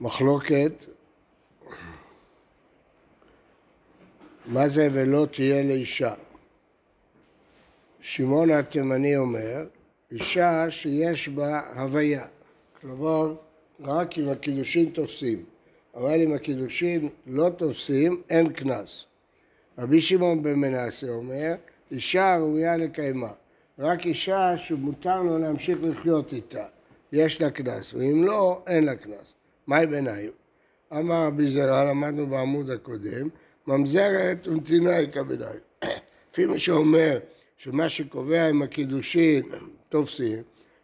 מחלוקת, מה זה ולא תהיה לאישה? שמעון התימני אומר, אישה שיש בה הוויה, כלומר רק אם הקידושין תופסים, אבל אם הקידושין לא תופסים אין קנס. רבי שמעון בן מנסה אומר, אישה ראויה לקיימה, רק אישה שמותר לו להמשיך לחיות איתה, יש לה קנס, ואם לא, אין לה קנס. מהי ביניים? אמר רבי זרע, למדנו בעמוד הקודם, ממזרת ונתינה כביניים. לפי מה שאומר שמה שקובע עם הקידושין תופסים,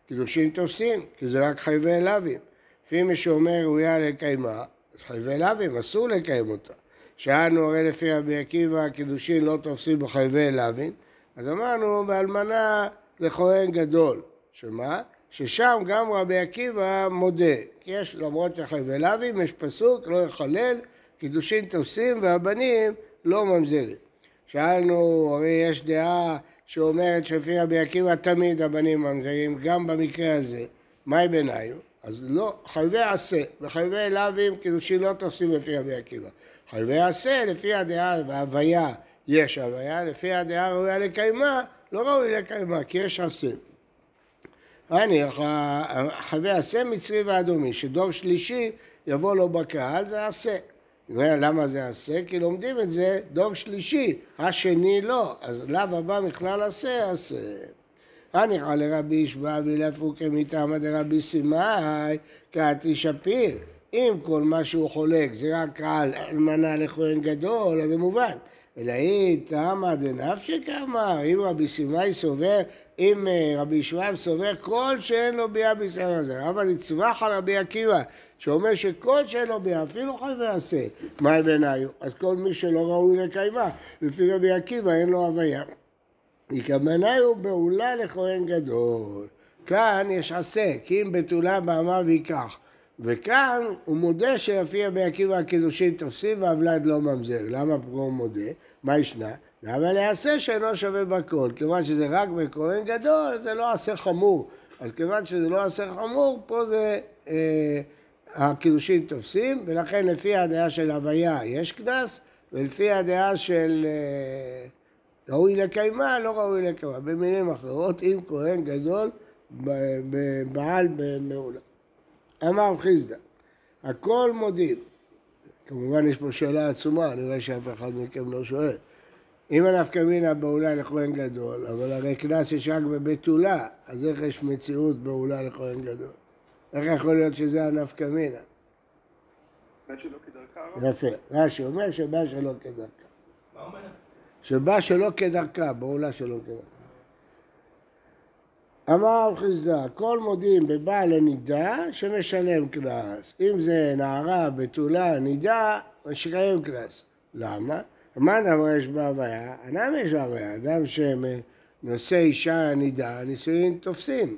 קידושין תופסים, כי זה רק חייבי לאווים. לפי מי שאומר ראויה לקיימה, חייבי לאווים, אסור לקיים אותה. שאלנו הרי לפי רבי עקיבא, הקידושין לא תופסים בחייבי לאווים, אז אמרנו באלמנה לכהן גדול, שמה? ששם גם רבי עקיבא מודה, כי יש, למרות שחייבי לאווים, יש פסוק, לא יחלל, קידושין תופסים והבנים לא ממזרים. שאלנו, הרי יש דעה שאומרת שלפי רבי עקיבא תמיד הבנים ממזרים, גם במקרה הזה, מהי ביניים? אז לא, חייבי עשה וחייבי לאווים קידושין לא תופסים לפי רבי עקיבא. חייבי עשה, לפי הדעה וההוויה יש הוויה, לפי הדעה ראויה לקיימה, לא ראוי לקיימה, כי יש עשה. אני, חייבי עשה מצרי ואדומי, שדור שלישי יבוא לו בקהל, זה עשה. למה זה עשה? כי לומדים את זה דור שלישי, השני לא, אז לאו הבא מכלל עשה, עשה. הניחא לרבי ישבע ולפוקא מטעמא דרבי סימאי קאתי שפיר. אם כל מה שהוא חולק זה רק על אלמנה לכהן גדול, אז זה מובן. אלא היא טעמא דנפשי כאמר, אם רבי סימאי סובר, אם אה, רבי שבב סובר כל שאין לו ביאה בישראל הזה, אבל נצבח על רבי עקיבא, שאומר שכל שאין לו ביאה, אפילו חי ועשה, מה בעיניי? אז כל מי שלא ראוי לקיימה, לפי רבי עקיבא אין לו הוויה. הכוונה הוא בעולה לכהן גדול. כאן יש עשה, כי אם בתולה באמה ויקח. וכאן הוא מודה שלפי רבי עקיבא הקידושין תופסים והוולד לא ממזר. למה פה הוא מודה? מה ישנה? למה להעשה שאינו שווה בכל? כיוון שזה רק בכהן גדול, זה לא עשה חמור. אז כיוון שזה לא עשה חמור, פה זה אה, הקידושין תופסים, ולכן לפי הדעה של הוויה יש קנס, ולפי הדעה של אה, ראוי לקיימה, לא ראוי לקיימה. במילים אחרות, אם כהן גדול, בעל במעולה. אמר חיסדא, הכל מודים. כמובן יש פה שאלה עצומה, אני רואה שאף אחד מכם לא שואל. אם הנפקא מינה בעולה לכהן גדול, אבל הרי קנס יש רק בבתולה, אז איך יש מציאות בעולה לכהן גדול? איך יכול להיות שזה הנפקא מינה? יפה, רש"י אומר שבא שלא כדרכה. מה אומר? שבא שלא כדרכה, בעולה שלא כדרכה. אמר חסדה, כל מודים בבעל הנידה שמשלם קנס. אם זה נערה, בתולה, נידה, משלם קנס. למה? מה דבר יש בהוויה? אדם יש בהוויה. אדם שנושא אישה נידה, נישואין תופסים.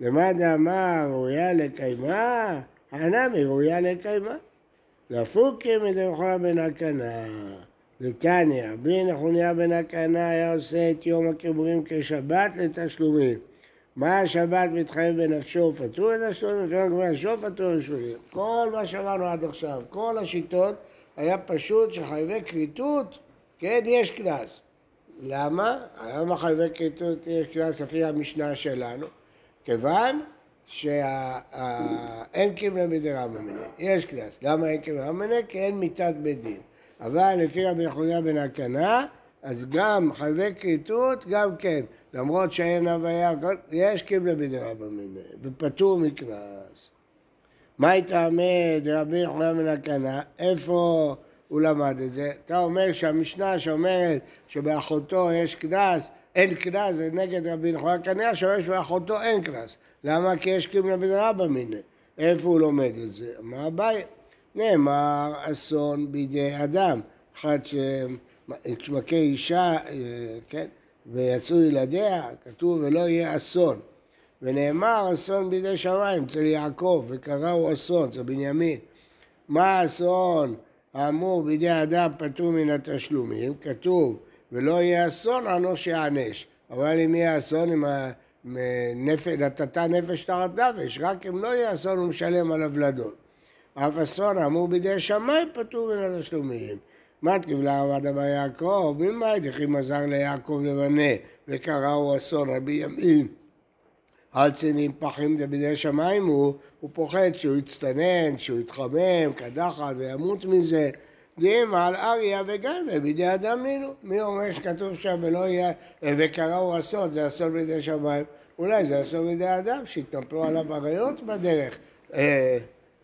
למה דאמר ראויה לקיימה? הנמי ראויה לקיימה. לפוקי מדרכה בן הקנה. דתניא, בי נחוניה בן הקנה היה עושה את יום הכיפורים כשבת לתשלומים. מה השבת מתחייב בנפשו פטור את השלומים, לפעמים כבר נפשו פטור לשלומים. כל מה שאמרנו עד עכשיו, כל השיטות היה פשוט שחייבי כריתות, כן, יש קנס. למה? למה חייבי כריתות יש קנס לפי המשנה שלנו? כיוון שאין קימלה מדרמא מיניה, יש קנס. למה אין קימלה מיניה? כי אין מיתת בית דין. אבל לפי רבי יחוניה בן הקנה, אז גם חייבי כריתות, גם כן, למרות שאין הוויה, יש קיבלה בדרבא מיניה, ופטור מקנס. מה יתעמד רבי יחוניה בן הקנה? איפה הוא למד את זה? אתה אומר שהמשנה שאומרת שבאחותו יש קנס, אין קנס, זה נגד רבי יחוניה קנה, שאומר שבאחותו אין קנס. למה? כי יש קיבלה בדרבא מיניה. איפה הוא לומד את זה? מה הבעיה? נאמר אסון בידי אדם, אחד שמכה אישה, אה, כן, ויצאו ילדיה, כתוב ולא יהיה אסון. ונאמר אסון בידי שמיים אצל יעקב, וקראו אסון, זה בנימין. מה האסון האמור בידי אדם פטור מן התשלומים? כתוב ולא יהיה אסון אנוש יענש. אבל אם יהיה אסון, אם נתת נפש תחת נפש, רק אם לא יהיה אסון הוא משלם על הוולדות. אף אסון האמור בידי שמאי פטור מן התשלומים. מה תקבלה עבד אבא יעקב? ממאי דכי מזר ליעקב לבנה וקראו אסון רבי ימין על צינים פחים בידי שמיים הוא, הוא פוחד שהוא יצטנן, שהוא יתחמם, קדחת וימות מזה. דין על אריה וגן בידי אדם נינו. מי אומר שכתוב שם ולא יהיה, וקראו אסון, זה אסון בידי שמיים. אולי זה אסון בידי אדם, שהתנפלו עליו אריות בדרך. אה,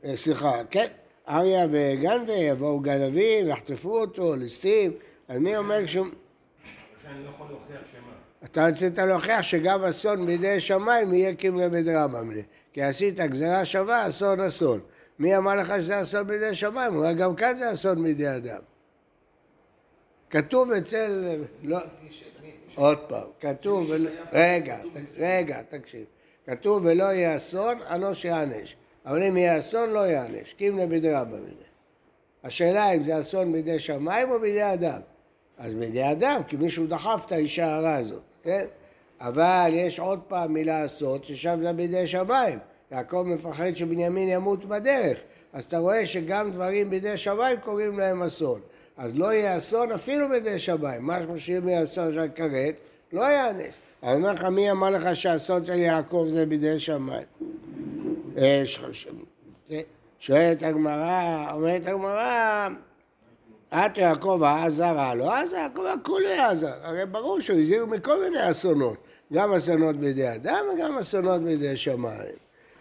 אה, סליחה, כן, אריה וגנבי יבואו גנבים, יחטפו אותו, ליסטים, אז מי אומר שהוא... אני לא יכול להוכיח שמה. אתה רצית להוכיח שגם אסון בידי שמיים יהיה קימלה בדרבא כי עשית גזירה שווה, אסון אסון. מי אמר לך שזה אסון בידי שמיים? אולי גם כאן זה אסון בידי אדם. כתוב אצל... לא... עוד פעם, כתוב... רגע, רגע, תקשיב. כתוב ולא יהיה אסון, אנוש יענש. אבל אם יהיה אסון, לא יענש. קימלה בדרבא מיני. השאלה אם זה אסון בידי שמיים או בידי אדם. אז בידי אדם, כי מישהו דחף את האישה הרע הזאת, כן? אבל יש עוד פעם מילה אסון, ששם זה בידי שמיים. יעקב מפחד שבנימין ימות בדרך. אז אתה רואה שגם דברים בידי שמיים קוראים להם אסון. אז לא יהיה אסון אפילו בידי שמיים. מה שאם יהיה אסון של כרת, לא יענש. אני אומר לך, מי אמר לך שהאסון של יעקב זה בידי שמיים? אה, שואלת הגמרא, אומרת הגמרא, את יעקב העזרה, לא עזר, יעקב הכולי עזר. הרי ברור שהוא הזהיר מכל מיני אסונות, גם אסונות בידי אדם וגם אסונות בידי שמיים.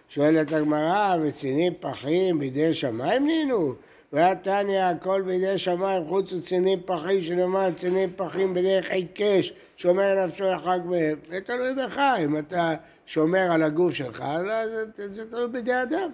שואלת הגמרא, וצינים פחים בידי שמיים נינו? והתניא הכל בידי שמיים חוץ וצינים פחים שנאמר צינים פחים בדרך עיקש שומר נפשו יחג מהם זה תלוי בך אם אתה שומר על הגוף שלך זה תלוי בידי אדם.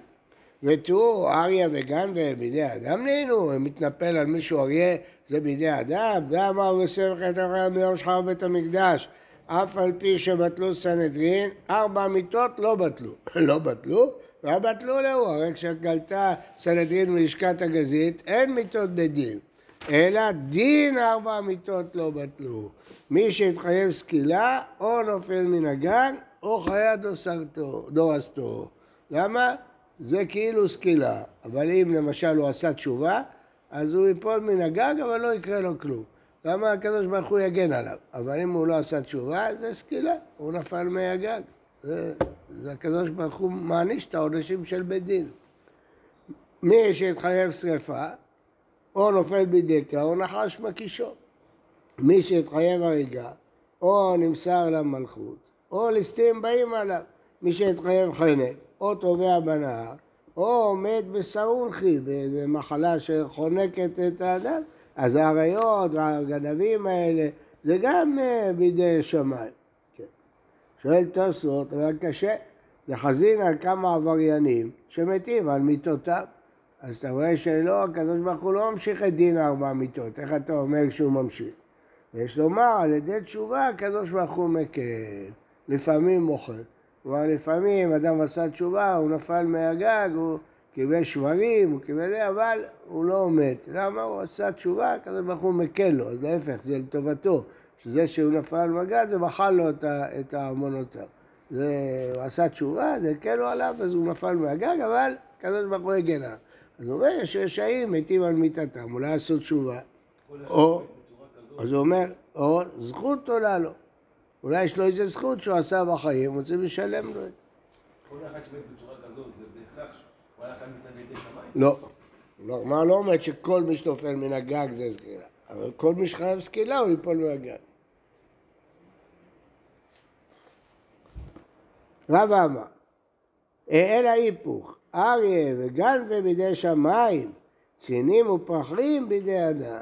ותראו אריה וגן בידי אדם נהנו אם מתנפל על מישהו אריה זה בידי אדם גם אמר יוסף חטא אחרי מיום שחר בית המקדש אף על פי שבטלו סנהדרין ארבע מיטות לא בטלו לא בטלו מה בטלו להו? הרי כשגלתה סנהדרין מלשכת הגזית, אין מיתות בדין, אלא דין ארבע מיתות לא בטלו. מי שהתחייב סקילה, או נופל מן הגן, או חיה דורסתו. למה? זה כאילו סקילה, אבל אם למשל הוא עשה תשובה, אז הוא ייפול מן הגג, אבל לא יקרה לו כלום. למה הקדוש ברוך הוא יגן עליו? אבל אם הוא לא עשה תשובה, זה סקילה, הוא נפל מהגג. זה, זה הקדוש ברוך הוא מעניש את העונשים של בית דין. מי שהתחייב שרפה, או נופל בדקה, או נחש מקישו. מי שהתחייב הריגה, או נמסר למלכות, או ליסטים באים עליו. מי שהתחייב חנק, או טובע בנהר, או מת בסאונחי, באיזו מחלה שחונקת את האדם, אז האריות והגנבים האלה, זה גם אה, בידי שמיים. שואל תוספות, אבל קשה לחזין על כמה עבריינים שמתים על מיטותם. אז אתה רואה שלא, הקדוש ברוך הוא לא ממשיך את דין ארבע מיטות, איך אתה אומר שהוא ממשיך? ויש לומר, על ידי תשובה הקדוש ברוך הוא מקל, לפעמים מוכר. כלומר, לפעמים אדם עשה תשובה, הוא נפל מהגג, הוא קיבל שברים, הוא קיבל זה, אבל הוא לא מת. למה? הוא עשה תשובה, הקדוש ברוך הוא מקל לו, אז להפך, זה לטובתו. שזה שהוא נפל על מגד, זה מחל לו את הארמונותיו. זה, הוא עשה תשובה, זה הקל לו עליו, אז הוא נפל מהגג, אבל הקדוש ברוך הוא הגן עליו. אז הוא אומר, יש רשעים מתים על מיתתם, אולי עשו תשובה. או, אז הוא אומר, או זכות עולה לו. אולי יש לו איזה זכות שהוא עשה בחיים, הוא צריך לשלם לו את זה. כל אחד שמת בצורה כזאת, זה בהכרח שהוא היה חי מתן בידי שמיים? לא. לא, מה לא אומרת שכל מי שנופל מן הגג זה סגירה, אבל כל מי שחייב סקילה הוא ייפול מהגג. רבא אמר, אלא היפוך, אריה וגנבי בידי שמיים, צינים ופרחים בידי אדם.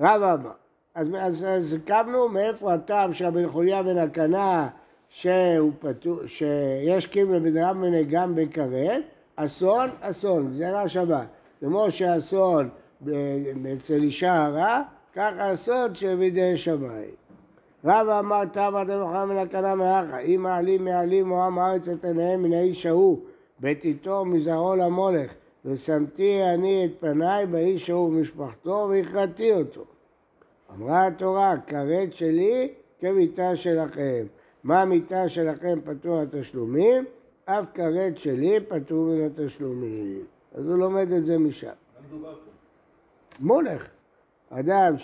רבא אמר, אז, קמנו מאיפה הטעם של רבי חוליה בן הקנה שהוא פתור, שיש קימלה בדרם מנה גם בכרת, אסון, אסון, גזירה שווה. כמו שאסון אצל אישה הרע, ככה אסון שבידי שמיים. רב אמר תמה דמחה מן הקנה מאחה, אם מעלים מעלים מועם הארץ את עיניהם מן האיש ההוא, בתיתו מזרעו למולך, ושמתי אני את פניי באיש ההוא ומשפחתו והכרתי אותו. אמרה התורה, כרת שלי כמיתה שלכם. מה המיתה שלכם פטור התשלומים? אף כרת שלי פטור מן התשלומים. אז הוא לומד את זה משם. מולך. אדם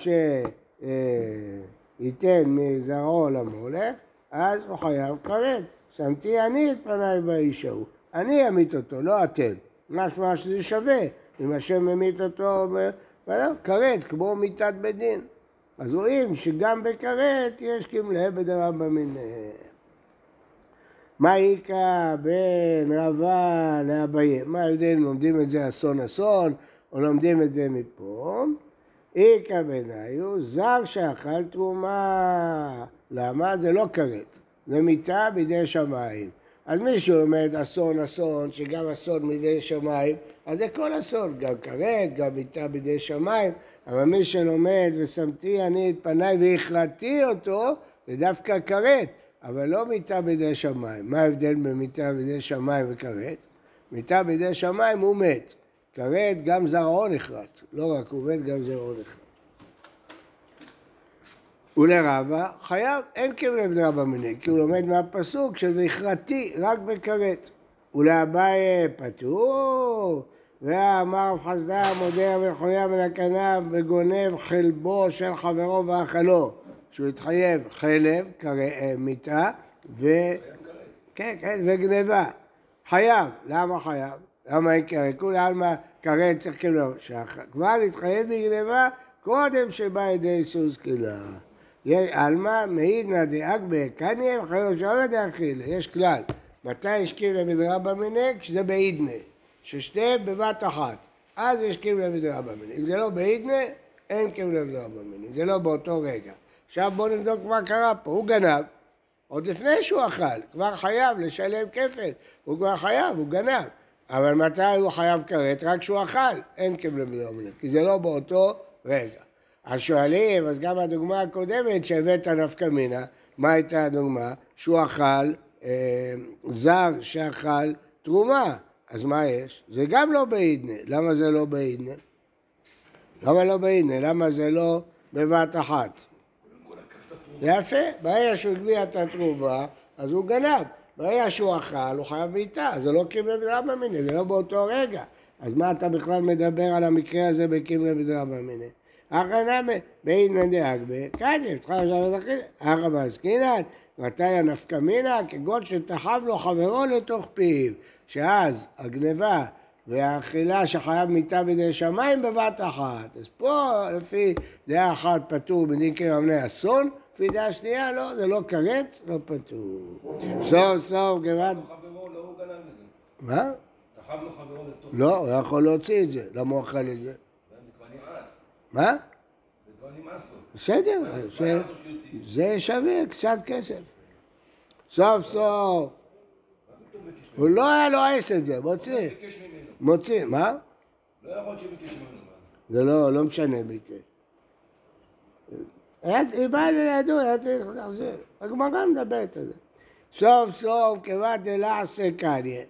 שייתן מזרעו למולך, אז הוא חייב כרת. שמתי אני את פניי באיש ההוא. אני אמית אותו, לא אתם. משמע שזה שווה. אם השם ממית אותו, כרת, כמו מיתת בית דין. אז רואים שגם בכרת יש כמלא בדרבא מיניה. מה איכא בין רבה לאביי? מה ההבדל אם לומדים את זה אסון אסון, או לומדים את זה מפה? איכא בעיניו, זר שאכל תרומה. למה? זה לא כרת, זה מיתה בידי שמיים. אז מי שלומד אסון אסון, שגם אסון מידי שמיים, אז זה כל אסון, גם כרת, גם מיתה בידי שמיים, אבל מי שלומד ושמתי אני את פניי והכרעתי אותו, זה דווקא כרת, אבל לא מיתה בידי שמיים. מה ההבדל בין מיתה בידי שמיים וכרת? מיתה בידי שמיים הוא מת. כרת גם זרעו נחרט, לא רק מת, גם זרעו נחרט. ולרבה חייב, אין כבלי בני רבא מיני, כי הוא לומד מהפסוק של והכרתי רק בכרת. ולאביי פטור, ואמר חסדה מודה וחוניה מן הכנף וגונב חלבו של חברו ואכלו, שהוא התחייב חלב, אה, מיתה, ו... כן, כן, וגנבה. חייב. למה חייב? למה כרת? כולי עלמא כרת צריך כאילו, כבר להתחייב בגנבה קודם שבא ידי סוס קהילה. עלמא מעידנא דאגבה קניה וחייב שעולה דאכילה. יש כלל, מתי השכים למדרבא מיניה? כשזה בעידנא. ששתיהם בבת אחת. אז יש קיבלה מדרבא מיני. אם זה לא בעידנא, אין קיבלה מדרבא מיני. זה לא באותו רגע. עכשיו בואו נבדוק מה קרה פה. הוא גנב, עוד לפני שהוא אכל, כבר חייב לשלם כפל. הוא כבר חייב, הוא גנב. אבל מתי הוא חייב כרת? רק כשהוא אכל, אין קיבלה מדרבא מיני. כי זה לא באותו רגע. אז שואלים, אז גם הדוגמה הקודמת שהבאת נפקא מינה, מה הייתה הדוגמה? שהוא אכל, אה, זר שאכל תרומה. אז מה יש? זה גם לא בעידנה. למה זה לא בעידנה? למה לא בעידנה? למה זה לא בבת אחת? יפה, ברגע שהוא הגביע את התרומה, אז הוא גנב. ברגע שהוא אכל, הוא חייב בעיטה, זה לא קימלה בדרבא מיניה, זה לא באותו רגע. אז מה אתה בכלל מדבר על המקרה הזה בקימלה בדרבא מיניה? אחא נמי, בעידנא דאגבה, קדימה, תחייב עכשיו את אחא מעסקינן, מתי הנפקא מינה? כגון שתחב לו חברו לתוך פיו. שאז הגניבה והאכילה שחייב מיתה בידי שמיים בבת אחת. אז פה לפי דעה אחת פטור בדין כממנה אסון, לפי דעה שנייה לא, זה לא כרת, לא פטור. סוף סוף גבעת... מה? לתוך... לא, הוא יכול להוציא את זה, למה הוא אכל את זה? מה? בסדר, זה שווה קצת כסף. סוף סוף. הוא לא היה לועס את זה, מוציא. מוציא, מה? לא יכול להיות שביקש ממנו. זה לא, לא משנה ביקש. היא באה לידו, היה צריך להחזיר. הגמרא מדברת על זה. סוף סוף כבד דלעשה קניה.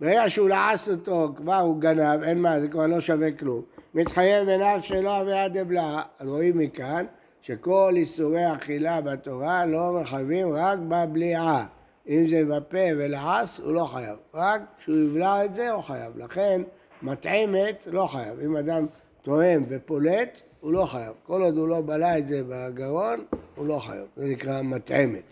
ברגע שהוא לעס אותו, כבר הוא גנב, אין מה, זה כבר לא שווה כלום. מתחייב בעיניו שלא אביה דבלה. אז רואים מכאן שכל איסורי אכילה בתורה לא מחייבים רק בבליעה. אם זה בפה ולעס, הוא לא חייב. רק כשהוא יבלע את זה, הוא חייב. לכן, מטעמת לא חייב. אם אדם טועם ופולט, הוא לא חייב. כל עוד הוא לא בלע את זה בגרון, הוא לא חייב. זה נקרא מטעמת.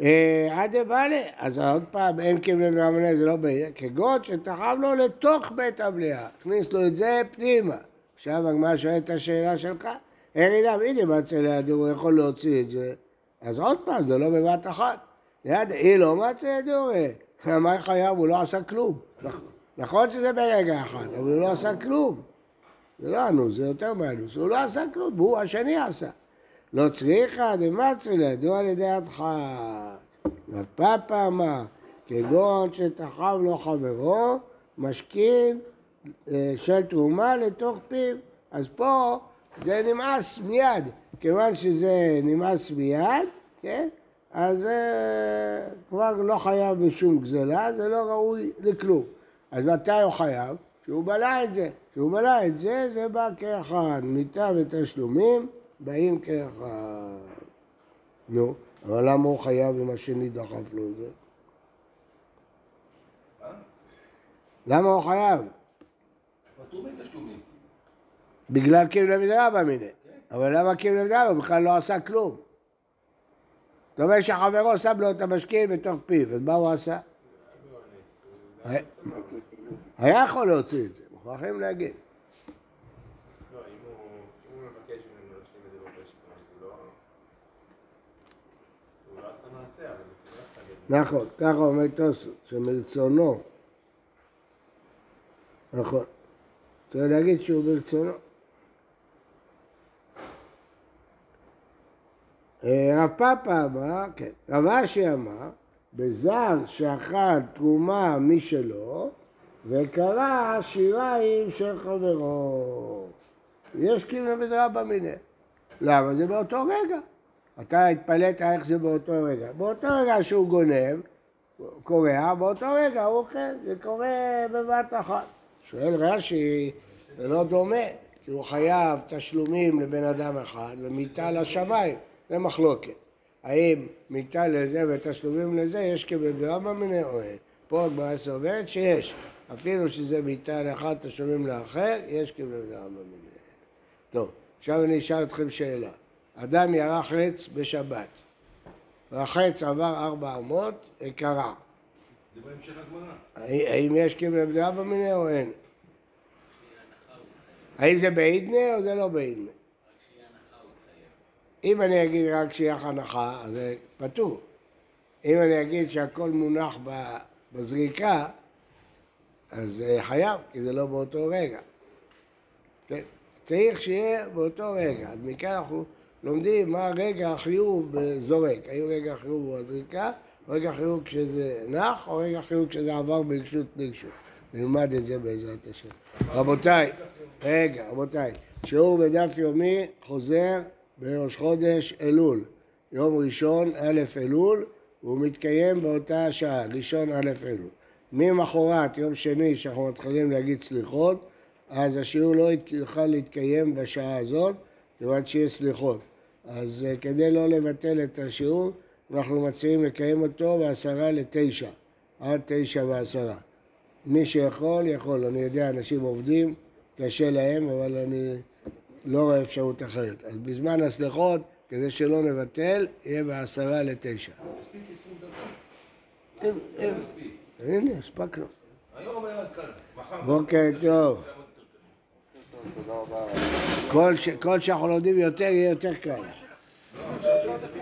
אה, עד דבעלה, אז עוד פעם, אין קיבלן רמנה, זה לא בעיה, כגון שתחב לו לתוך בית הבליעה, הכניס לו את זה פנימה. עכשיו הגמרא שואלת את השאלה שלך, אין למה, הנה מצא לידו, הוא יכול להוציא את זה. אז עוד פעם, זה לא בבת אחת. ליד, היא לא מצא ידורי. מה חייב? הוא לא עשה כלום. נכון שזה ברגע אחד, אבל הוא לא עשה כלום. זה לא אנוס, זה יותר מאנוס. הוא לא עשה כלום, והוא השני עשה. לא צריכה דמצרי לידו על ידי הדחק. ופאפה אמר, כגון שתחב לו חברו, משכין אה, של תרומה לתוך פיו. אז פה זה נמאס מיד. כיוון שזה נמאס מיד, כן? אז זה כבר לא חייב בשום גזלה, זה לא ראוי לכלום. אז מתי הוא חייב? כשהוא בלע את זה. כשהוא בלע את זה, זה בא כאחד. מיתה ותשלומים באים כאחד. נו, אבל למה הוא חייב אם השני דחף לו את זה? למה הוא חייב? בגלל קיבלה מדרבא מיניה. אבל למה קיבלה מדרבא? הוא בכלל לא עשה כלום. זאת אומרת שחברו שם לו את המשקיעים בתוך פיו, אז מה הוא עשה? היה- היה יכול להוציא את זה, מוכרחים להגיד. לא, אם הוא מבקש ממנו לשים את זה שיכון, הוא לא... הוא לא עשה מעשה, אבל הוא לא לזה. נכון, ככה אומר תוספות, שמרצונו. נכון. צריך להגיד שהוא ברצונו. אה, רב פאפה אמר, כן, רב אשי אמר, בזר שאכל תרומה משלו וקרא שיריים של חברו. יש כאילו בדרבא מיניה. למה? זה באותו רגע. אתה התפלאת איך זה באותו רגע. באותו רגע שהוא גונב, קורע, באותו רגע הוא אוכל, זה קורה בבת אחת. שואל רש"י, זה לא דומה, כי הוא חייב תשלומים לבן אדם אחד ומיתה לשמיים, זה מחלוקת. האם מיתה לזה ותשלומים לזה יש כבדרמה מיני או אין? פה הגמרא סוברת שיש, אפילו שזה מיתה לאחד תשלומים לאחר, יש כבדרמה מיני. טוב, עכשיו אני אשאל אתכם שאלה. אדם ירה חץ בשבת, והחץ עבר ארבע אמות, קרע. זה בהמשך הגמרא. האם יש קיבל עבדה במיניה או אין? האם זה בעידנה או זה לא בעידנה? אם אני אגיד רק שיח הנחה, אז זה פטור. אם אני אגיד שהכל מונח בזריקה, אז זה חייב, כי זה לא באותו רגע. כן? צריך שיהיה באותו רגע. אז מכאן אנחנו לומדים מה רגע החיוב בזורק. האם רגע החיוב הוא הזריקה, או רגע החיוב כשזה נח, או רגע החיוב כשזה עבר ברשות לרשות. נלמד את זה בעזרת השם. רבותיי, רגע, רבותיי, שיעור בדף יומי חוזר בראש חודש אלול. יום ראשון, א' אלול, והוא מתקיים באותה שעה, ראשון א' אלול. ממחרת, יום שני, שאנחנו מתחילים להגיד סליחות, אז השיעור לא ית- יוכל להתקיים בשעה הזאת, כיוון שיש סליחות. אז אה, כדי לא לבטל את השיעור, אנחנו מציעים לקיים אותו בעשרה לתשע, עד תשע ועשרה. מי שיכול, יכול. אני יודע, אנשים עובדים, קשה להם, אבל אני לא רואה אפשרות אחרת. אז בזמן הסליחות, כדי שלא נבטל, יהיה בעשרה לתשע. מספיק 20 דקות. הנה, הספקנו. היום היה קל. מחר. בוקר טוב. כל שאנחנו לומדים יותר, יהיה יותר קל. שבת שלום.